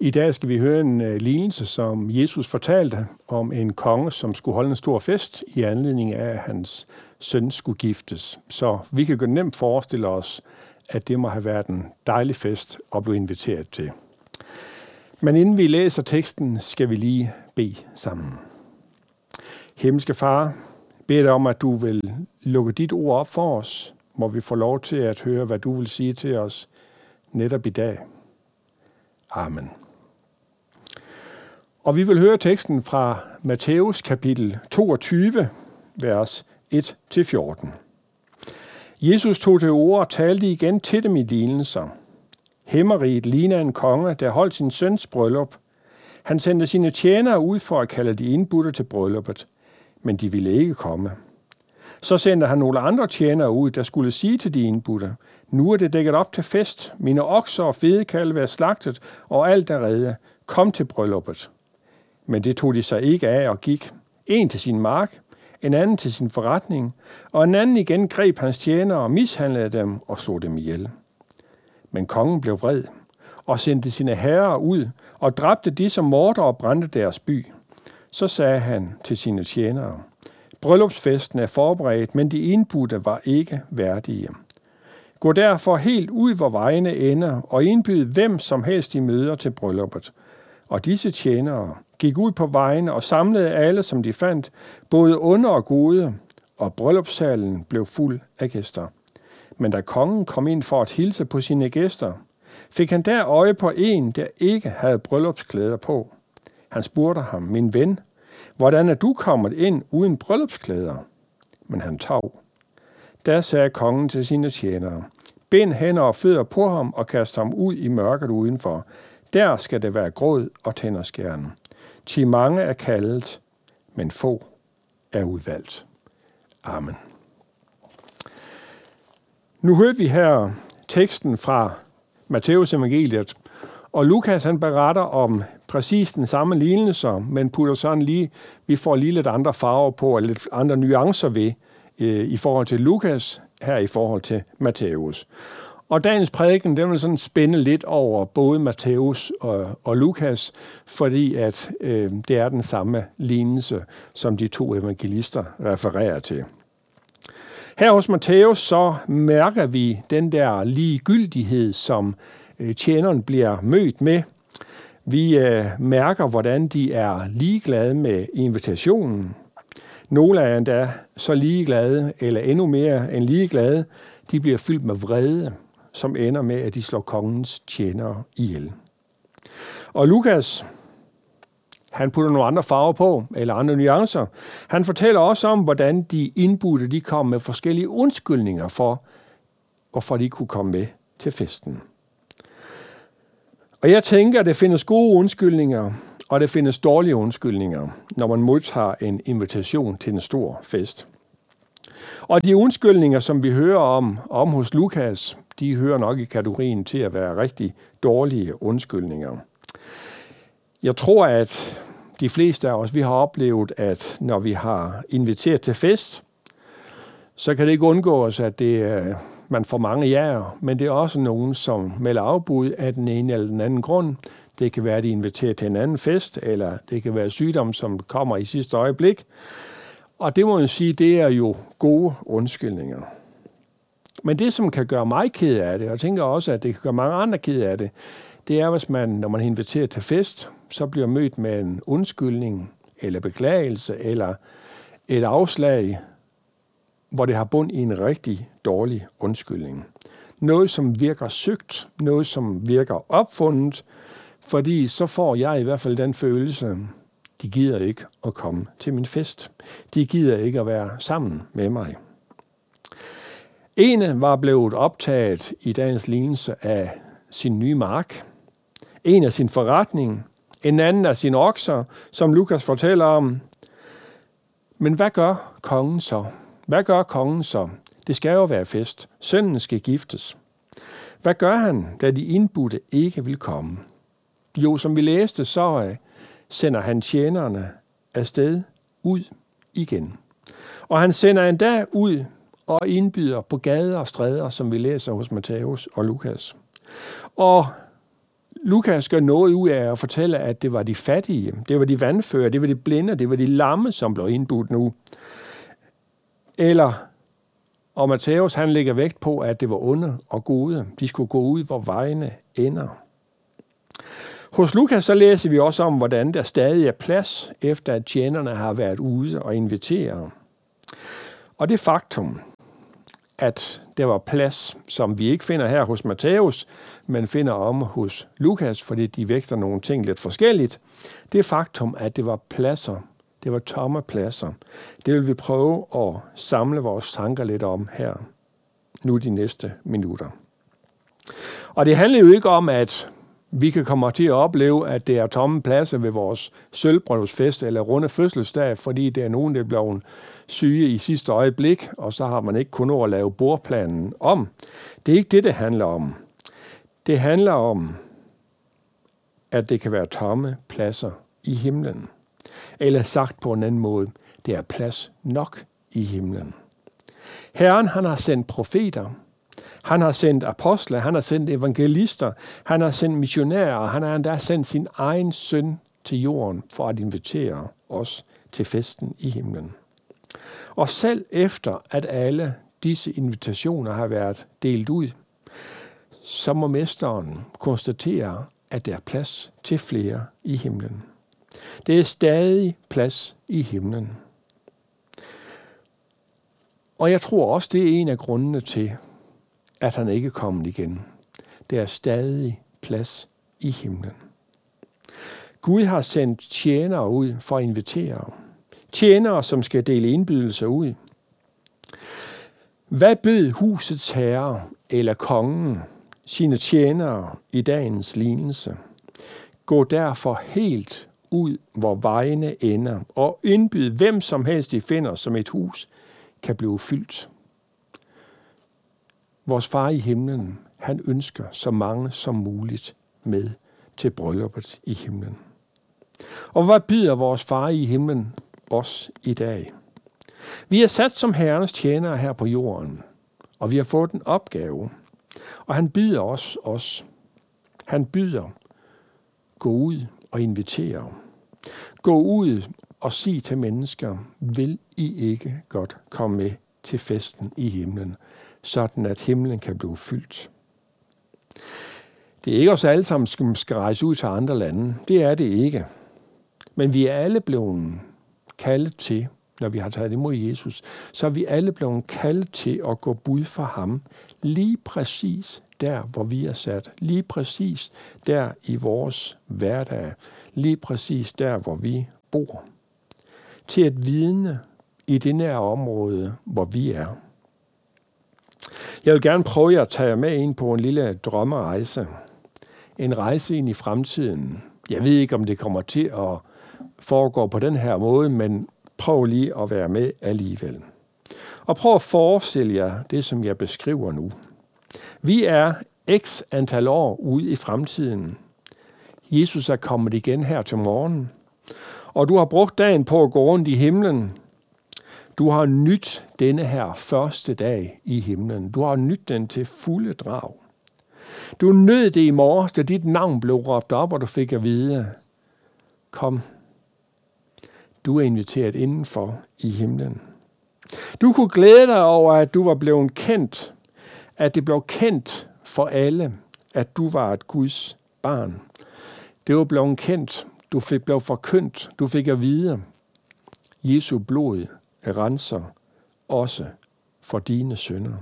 I dag skal vi høre en uh, lignelse, som Jesus fortalte om en konge, som skulle holde en stor fest i anledning af, at hans søn skulle giftes. Så vi kan godt nemt forestille os, at det må have været en dejlig fest at blive inviteret til. Men inden vi læser teksten, skal vi lige bede sammen. Himmelske Far, beder dig om, at du vil lukke dit ord op for os, hvor vi får lov til at høre, hvad du vil sige til os netop i dag. Amen. Og vi vil høre teksten fra Matthæus kapitel 22, vers 1-14. Jesus tog til ord og talte igen til dem i lignelser. Hemmeriget ligner en konge, der holdt sin søns bryllup. Han sendte sine tjenere ud for at kalde de indbudte til brylluppet, men de ville ikke komme. Så sendte han nogle andre tjenere ud, der skulle sige til de indbudte, nu er det dækket op til fest, mine okser og fedekalve er slagtet, og alt er redde. Kom til brylluppet. Men det tog de sig ikke af og gik. En til sin mark, en anden til sin forretning, og en anden igen greb hans tjenere og mishandlede dem og slog dem ihjel. Men kongen blev vred og sendte sine herrer ud og dræbte de, som morder og brændte deres by. Så sagde han til sine tjenere, Bryllupsfesten er forberedt, men de indbudte var ikke værdige. Gå derfor helt ud, hvor vejene ender, og indbyd hvem som helst i møder til brylluppet. Og disse tjenere gik ud på vejen og samlede alle, som de fandt, både onde og gode, og bryllupssalen blev fuld af gæster. Men da kongen kom ind for at hilse på sine gæster, fik han der øje på en, der ikke havde bryllupsklæder på. Han spurgte ham, min ven, hvordan er du kommet ind uden bryllupsklæder? Men han tog. Da sagde kongen til sine tjenere, bind hænder og fødder på ham og kast ham ud i mørket udenfor. Der skal det være gråd og tænderskærne. Ti mange er kaldet, men få er udvalgt. Amen. Nu hørte vi her teksten fra Matteus evangeliet, og Lukas han beretter om præcis den samme lignelse, men putter sådan lige, vi får lige lidt andre farver på, og lidt andre nuancer ved, øh, i forhold til Lukas, her i forhold til Matthæus. Og dagens prædiken, den vil sådan spænde lidt over både Matthæus og, og Lukas, fordi at øh, det er den samme lignelse, som de to evangelister refererer til. Her hos Matthæus så mærker vi den der ligegyldighed, som øh, tjeneren bliver mødt med. Vi øh, mærker, hvordan de er ligeglade med invitationen. Nogle er endda så ligeglade, eller endnu mere end ligeglade, de bliver fyldt med vrede, som ender med, at de slår kongens tjenere ihjel. Og Lukas, han putter nogle andre farver på, eller andre nuancer. Han fortæller også om, hvordan de indbudte de kom med forskellige undskyldninger for, hvorfor de kunne komme med til festen. Og jeg tænker, at det findes gode undskyldninger, og det findes dårlige undskyldninger, når man modtager en invitation til en stor fest. Og de undskyldninger, som vi hører om, om hos Lukas, de hører nok i kategorien til at være rigtig dårlige undskyldninger. Jeg tror, at de fleste af os, vi har oplevet, at når vi har inviteret til fest, så kan det ikke undgås, at det, øh, man får mange jaer, men det er også nogen, som melder afbud af den ene eller den anden grund. Det kan være, at de inviterer til en anden fest, eller det kan være sygdom, som kommer i sidste øjeblik. Og det må man sige, det er jo gode undskyldninger. Men det, som kan gøre mig ked af det, og jeg tænker også, at det kan gøre mange andre ked af det, det er, hvis man, når man inviterer til fest, så bliver mødt med en undskyldning, eller beklagelse, eller et afslag, hvor det har bund i en rigtig dårlig undskyldning. Noget, som virker søgt, noget, som virker opfundet, fordi så får jeg i hvert fald den følelse, de gider ikke at komme til min fest. De gider ikke at være sammen med mig. En var blevet optaget i dagens lignelse af sin nye mark, en af sin forretning, en anden af sine okser, som Lukas fortæller om. Men hvad gør kongen så? Hvad gør kongen så? Det skal jo være fest. Sønnen skal giftes. Hvad gør han, da de indbudte ikke vil komme? Jo, som vi læste, så øh, sender han tjenerne afsted ud igen. Og han sender endda ud og indbyder på gader og stræder, som vi læser hos Matthæus og Lukas. Og Lukas gør noget ud af at fortælle, at det var de fattige, det var de vandfører, det var de blinde, det var de lamme, som blev indbudt nu. Eller, og Matthæus han lægger vægt på, at det var onde og gode. De skulle gå ud, hvor vejene ender. Hos Lukas så læser vi også om, hvordan der stadig er plads, efter at tjenerne har været ude og inviteret. Og det faktum, at der var plads, som vi ikke finder her hos Matthæus, men finder om hos Lukas, fordi de vægter nogle ting lidt forskelligt. Det faktum, at det var pladser, det var tomme pladser, det vil vi prøve at samle vores tanker lidt om her, nu de næste minutter. Og det handler jo ikke om, at vi kan komme til at opleve, at det er tomme pladser ved vores sølvbrødsfest eller runde fødselsdag, fordi det er nogen, der er blevet syge i sidste øjeblik, og så har man ikke kunnet at lave bordplanen om. Det er ikke det, det handler om. Det handler om, at det kan være tomme pladser i himlen. Eller sagt på en anden måde, det er plads nok i himlen. Herren han har sendt profeter, han har sendt apostler, han har sendt evangelister, han har sendt missionærer, han har endda sendt sin egen søn til jorden for at invitere os til festen i himlen. Og selv efter at alle disse invitationer har været delt ud, så må mesteren konstatere, at der er plads til flere i himlen. Det er stadig plads i himlen. Og jeg tror også, det er en af grundene til, at han ikke er kommet igen. Der er stadig plads i himlen. Gud har sendt tjenere ud for at invitere. Tjenere, som skal dele indbydelser ud. Hvad bød husets herre eller kongen sine tjenere i dagens lignelse? Gå derfor helt ud, hvor vejene ender, og indbyd hvem som helst, de finder, som et hus kan blive fyldt. Vores far i himlen, han ønsker så mange som muligt med til brylluppet i himlen. Og hvad byder vores far i himlen os i dag? Vi er sat som herrens tjenere her på jorden, og vi har fået en opgave. Og han byder os os. Han byder, gå ud og invitere. Gå ud og sig til mennesker, vil I ikke godt komme med til festen i himlen? Sådan at himlen kan blive fyldt. Det er ikke os alle sammen, som skal rejse ud til andre lande. Det er det ikke. Men vi er alle blevet kaldet til, når vi har taget imod Jesus, så er vi alle blevet kaldet til at gå bud for ham, lige præcis der, hvor vi er sat, lige præcis der i vores hverdag, lige præcis der, hvor vi bor. Til at vidne i det nære område, hvor vi er. Jeg vil gerne prøve at tage jer med ind på en lille drømmerejse. En rejse ind i fremtiden. Jeg ved ikke, om det kommer til at foregå på den her måde, men prøv lige at være med alligevel. Og prøv at forestille jer det, som jeg beskriver nu. Vi er x antal år ude i fremtiden. Jesus er kommet igen her til morgen, og du har brugt dagen på at gå rundt i himlen du har nyt denne her første dag i himlen. Du har nyt den til fulde drag. Du nød det i morges, da dit navn blev råbt op, og du fik at vide, kom, du er inviteret indenfor i himlen. Du kunne glæde dig over, at du var blevet kendt, at det blev kendt for alle, at du var et Guds barn. Det var blevet kendt, du fik blev forkyndt, du fik at vide, Jesu blod renser også for dine sønder.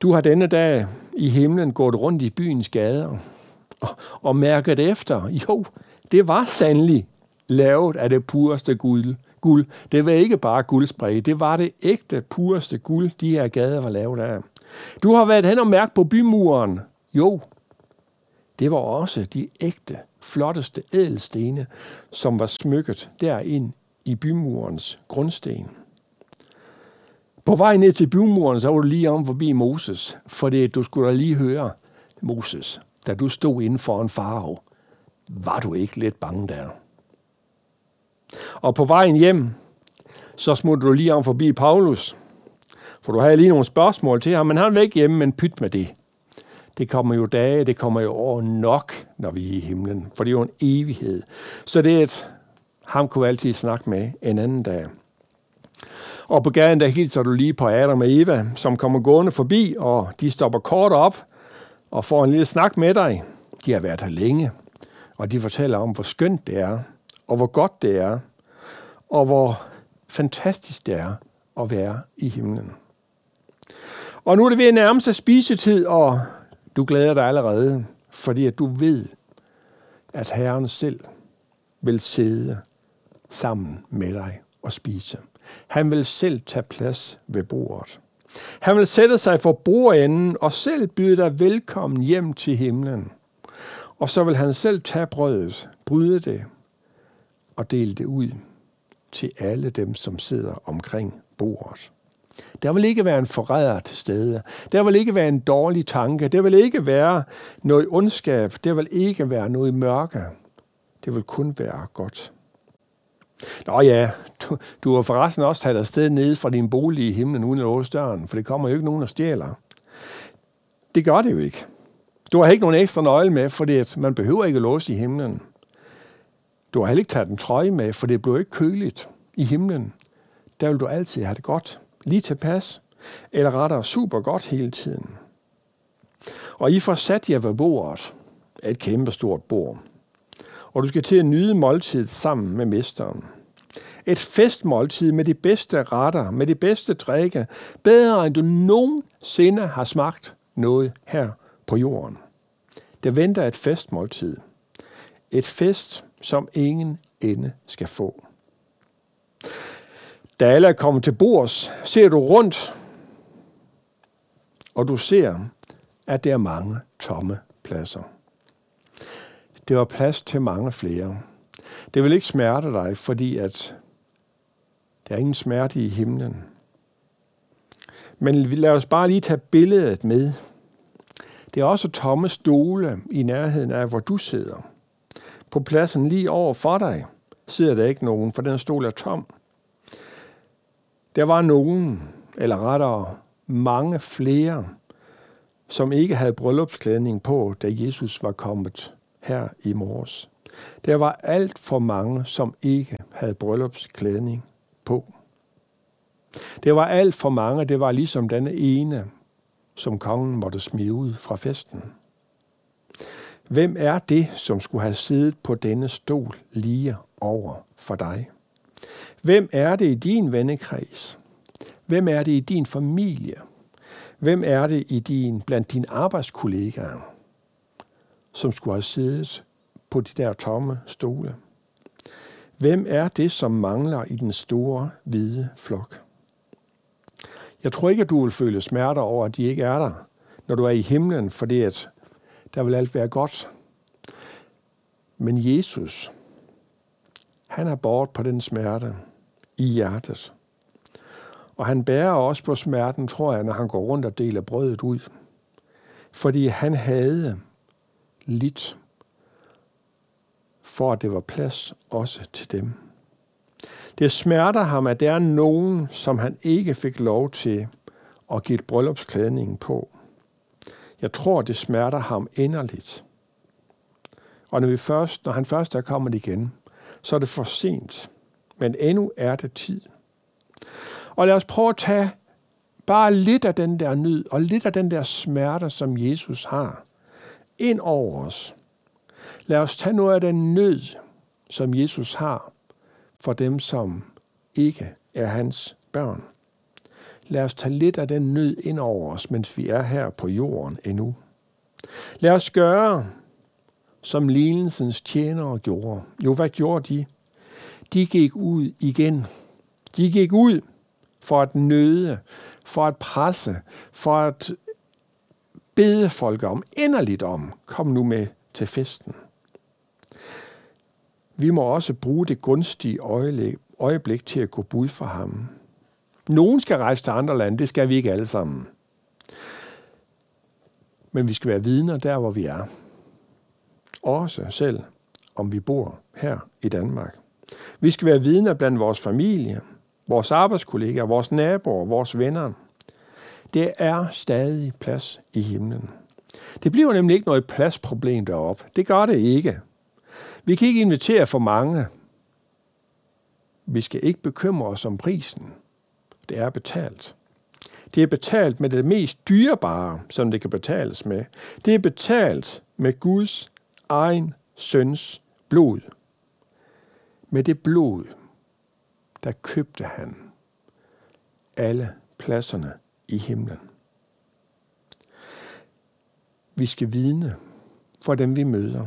Du har denne dag i himlen gået rundt i byens gader og, og mærket efter. Jo, det var sandelig lavet af det pureste guld. guld. Det var ikke bare guldspray, det var det ægte, pureste guld, de her gader var lavet af. Du har været hen og mærket på bymuren. Jo, det var også de ægte, flotteste ædelstene, som var smykket derind i bymurens grundsten. På vej ned til bymuren, så var du lige om forbi Moses, for det, du skulle da lige høre, Moses, da du stod inden for en farve, var du ikke lidt bange der? Og på vejen hjem, så smutter du lige om forbi Paulus, for du havde lige nogle spørgsmål til ham, men han var ikke hjemme, men pyt med det. Det kommer jo dage, det kommer jo år nok, når vi er i himlen, for det er jo en evighed. Så det er et, ham kunne altid snakke med en anden dag. Og på gaden der hilser du lige på Adam og Eva, som kommer gående forbi, og de stopper kort op og får en lille snak med dig. De har været her længe, og de fortæller om, hvor skønt det er, og hvor godt det er, og hvor fantastisk det er at være i himlen. Og nu er det ved at nærme sig spisetid, og du glæder dig allerede, fordi at du ved, at Herren selv vil sidde sammen med dig og spise. Han vil selv tage plads ved bordet. Han vil sætte sig for bordenden og selv byde dig velkommen hjem til himlen. Og så vil han selv tage brødet, bryde det og dele det ud til alle dem, som sidder omkring bordet. Der vil ikke være en forræder til stede. Der vil ikke være en dårlig tanke. Der vil ikke være noget ondskab. Der vil ikke være noget mørke. Det vil kun være godt. Nå ja, du, du har forresten også taget afsted ned fra din bolig i himlen uden at låse døren, for det kommer jo ikke nogen, der stjæler. Det gør det jo ikke. Du har ikke nogen ekstra nøgle med, fordi man behøver ikke at låse i himlen. Du har heller ikke taget en trøje med, for det bliver ikke køligt i himlen. Der vil du altid have det godt, lige tilpas, eller rettere super godt hele tiden. Og I får sat jer ved bordet, et kæmpe stort bord og du skal til at nyde måltidet sammen med mesteren. Et festmåltid med de bedste retter, med de bedste drikke, bedre end du nogensinde har smagt noget her på jorden. Der venter et festmåltid. Et fest, som ingen ende skal få. Da alle er kommet til bords, ser du rundt, og du ser, at der er mange tomme pladser. Det var plads til mange flere. Det vil ikke smerte dig, fordi at der er ingen smerte i himlen. Men lad os bare lige tage billedet med. Det er også tomme stole i nærheden af, hvor du sidder. På pladsen lige over for dig sidder der ikke nogen, for den stol er tom. Der var nogen, eller rettere mange flere, som ikke havde bryllupsklædning på, da Jesus var kommet her i morges. Der var alt for mange, som ikke havde bryllupsklædning på. Det var alt for mange, det var ligesom denne ene, som kongen måtte smide ud fra festen. Hvem er det, som skulle have siddet på denne stol lige over for dig? Hvem er det i din vennekreds? Hvem er det i din familie? Hvem er det i din, blandt dine arbejdskollegaer? Som skulle have siddet på de der tomme stole? Hvem er det, som mangler i den store, hvide flok? Jeg tror ikke, at du vil føle smerter over, at de ikke er der, når du er i himlen, fordi at der vil alt være godt. Men Jesus, han er bort på den smerte i hjertet. Og han bærer også på smerten, tror jeg, når han går rundt og deler brødet ud. Fordi han havde lidt, for at det var plads også til dem. Det smerter ham, at der er nogen, som han ikke fik lov til at give bryllupsklædningen på. Jeg tror, det smerter ham inderligt. Og når, vi først, når han først er kommet igen, så er det for sent. Men endnu er det tid. Og lad os prøve at tage bare lidt af den der nød, og lidt af den der smerte, som Jesus har ind over os. Lad os tage noget af den nød, som Jesus har for dem, som ikke er hans børn. Lad os tage lidt af den nød ind over os, mens vi er her på jorden endnu. Lad os gøre, som lignelsens tjenere gjorde. Jo, hvad gjorde de? De gik ud igen. De gik ud for at nøde, for at presse, for at bede folk om, inderligt om, kom nu med til festen. Vi må også bruge det gunstige øjeblik til at gå bud for ham. Nogen skal rejse til andre lande, det skal vi ikke alle sammen. Men vi skal være vidner der, hvor vi er. Også selv, om vi bor her i Danmark. Vi skal være vidner blandt vores familie, vores arbejdskollegaer, vores naboer, vores venner – der er stadig plads i himlen. Det bliver nemlig ikke noget pladsproblem deroppe. Det gør det ikke. Vi kan ikke invitere for mange. Vi skal ikke bekymre os om prisen. Det er betalt. Det er betalt med det mest dyrebare, som det kan betales med. Det er betalt med Guds egen søns blod. Med det blod, der købte han alle pladserne i himlen. Vi skal vidne for dem, vi møder.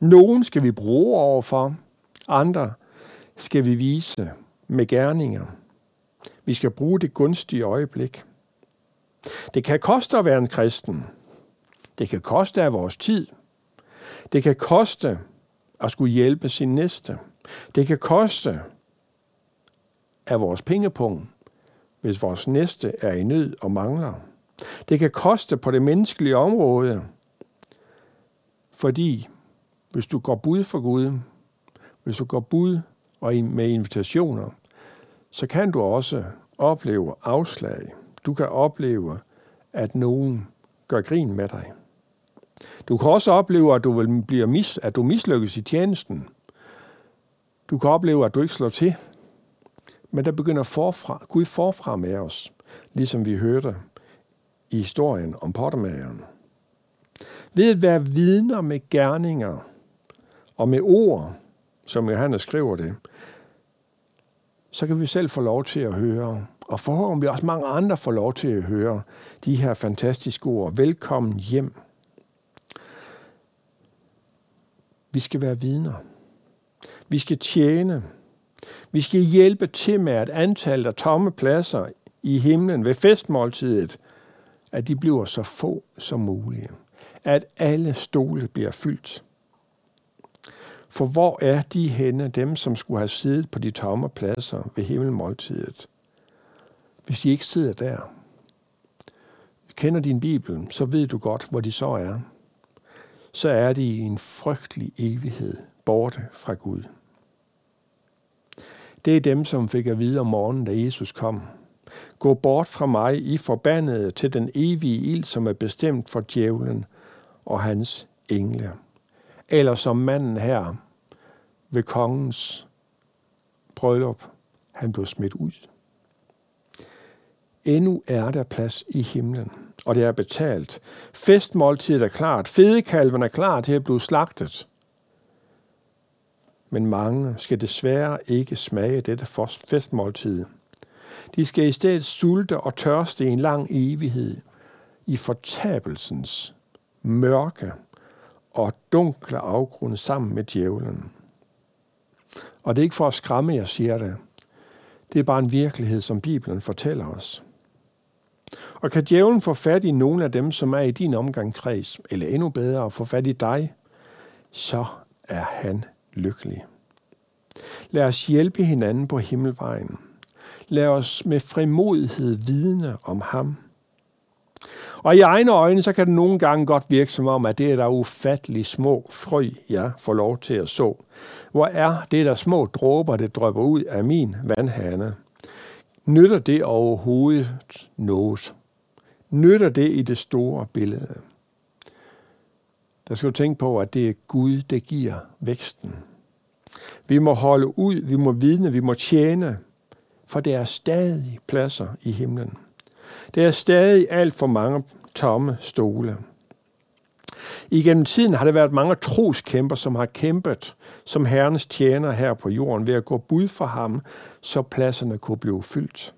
Nogen skal vi bruge overfor, andre skal vi vise med gerninger. Vi skal bruge det gunstige øjeblik. Det kan koste at være en kristen. Det kan koste af vores tid. Det kan koste at skulle hjælpe sin næste. Det kan koste af vores pengepunkt, hvis vores næste er i nød og mangler. Det kan koste på det menneskelige område, fordi hvis du går bud for Gud, hvis du går bud og med invitationer, så kan du også opleve afslag. Du kan opleve, at nogen gør grin med dig. Du kan også opleve, at du, vil blive mis, at du mislykkes i tjenesten. Du kan opleve, at du ikke slår til. Men der begynder forfra, Gud forfra med os, ligesom vi hørte i historien om pottermageren. Ved at være vidner med gerninger og med ord, som Johannes skriver det, så kan vi selv få lov til at høre, og forhåbentlig også mange andre får lov til at høre de her fantastiske ord. Velkommen hjem. Vi skal være vidner. Vi skal tjene. Vi skal hjælpe til med, at antallet af tomme pladser i himlen ved festmåltidet, at de bliver så få som muligt. At alle stole bliver fyldt. For hvor er de henne, dem som skulle have siddet på de tomme pladser ved himmelmåltidet? Hvis de ikke sidder der. Kender din Bibel, så ved du godt, hvor de så er. Så er de i en frygtelig evighed borte fra Gud. Det er dem, som fik at vide om morgenen, da Jesus kom. Gå bort fra mig, I forbandede, til den evige ild, som er bestemt for djævlen og hans engle. Eller som manden her ved kongens bryllup, han blev smidt ud. Endnu er der plads i himlen, og det er betalt. Festmåltidet er klart. Fedekalven er klar til at blive slagtet men mange skal desværre ikke smage dette festmåltid. De skal i stedet sulte og tørste i en lang evighed i fortabelsens mørke og dunkle afgrund sammen med djævlen. Og det er ikke for at skræmme, jeg siger det. Det er bare en virkelighed, som Bibelen fortæller os. Og kan djævlen få fat i nogle af dem, som er i din omgangskreds, eller endnu bedre, få fat i dig, så er han lykkelig. Lad os hjælpe hinanden på himmelvejen. Lad os med frimodighed vidne om ham. Og i egne øjne, så kan det nogle gange godt virke som om, at det er der ufattelig små frø, jeg får lov til at så. Hvor er det der små dråber, det drøber ud af min vandhane? Nytter det overhovedet noget? Nytter det i det store billede? Der skal du tænke på, at det er Gud, der giver væksten. Vi må holde ud, vi må vidne, vi må tjene, for der er stadig pladser i himlen. Der er stadig alt for mange tomme stole. Igennem tiden har der været mange troskæmper, som har kæmpet som Herrens tjener her på jorden ved at gå bud for ham, så pladserne kunne blive fyldt.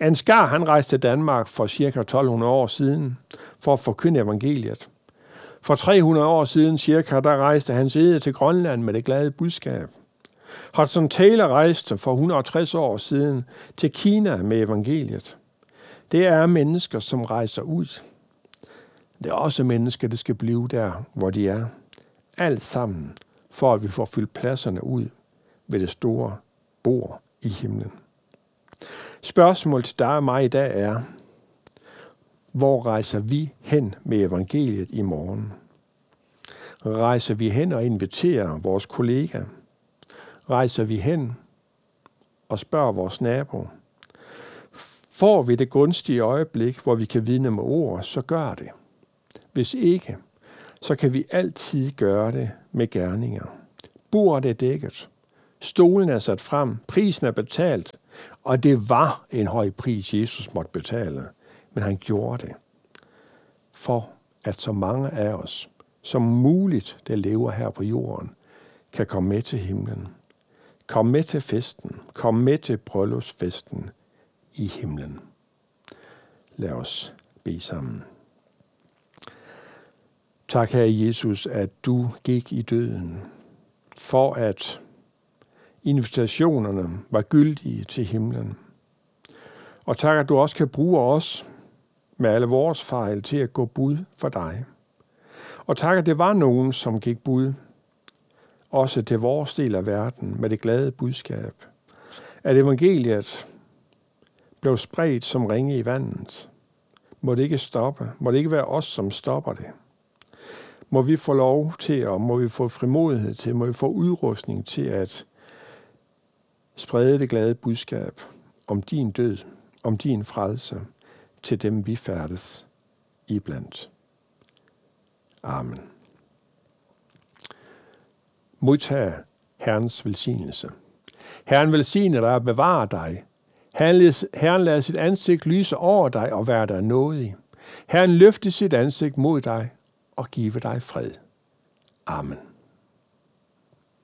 Ansgar han rejste til Danmark for ca. 1200 år siden for at forkynde evangeliet. For 300 år siden cirka, der rejste hans æde til Grønland med det glade budskab. Hudson Taylor rejste for 160 år siden til Kina med evangeliet. Det er mennesker, som rejser ud. Det er også mennesker, der skal blive der, hvor de er. Alt sammen, for at vi får fyldt pladserne ud ved det store bord i himlen. Spørgsmålet til dig og mig i dag er, hvor rejser vi hen med evangeliet i morgen? Rejser vi hen og inviterer vores kollega? Rejser vi hen og spørger vores nabo? Får vi det gunstige øjeblik, hvor vi kan vidne med ord, så gør det. Hvis ikke, så kan vi altid gøre det med gerninger. Bordet er dækket. Stolen er sat frem. Prisen er betalt. Og det var en høj pris, Jesus måtte betale. Men han gjorde det. For at så mange af os som muligt, der lever her på jorden, kan komme med til himlen. Kom med til festen. Kom med til bryllupsfesten i himlen. Lad os bede sammen. Tak, Herre Jesus, at du gik i døden, for at invitationerne var gyldige til himlen. Og tak, at du også kan bruge os med alle vores fejl til at gå bud for dig. Og tak, at det var nogen, som gik bud, også til vores del af verden, med det glade budskab. At evangeliet blev spredt som ringe i vandet. Må det ikke stoppe. Må det ikke være os, som stopper det. Må vi få lov til, og må vi få frimodighed til, må vi få udrustning til at sprede det glade budskab om din død, om din frelse til dem, vi færdes iblandt. Amen. Modtag Herrens velsignelse. Herren velsigne dig og bevare dig. Herren lader sit ansigt lyse over dig og være dig nådig. Herren løfte sit ansigt mod dig og give dig fred. Amen.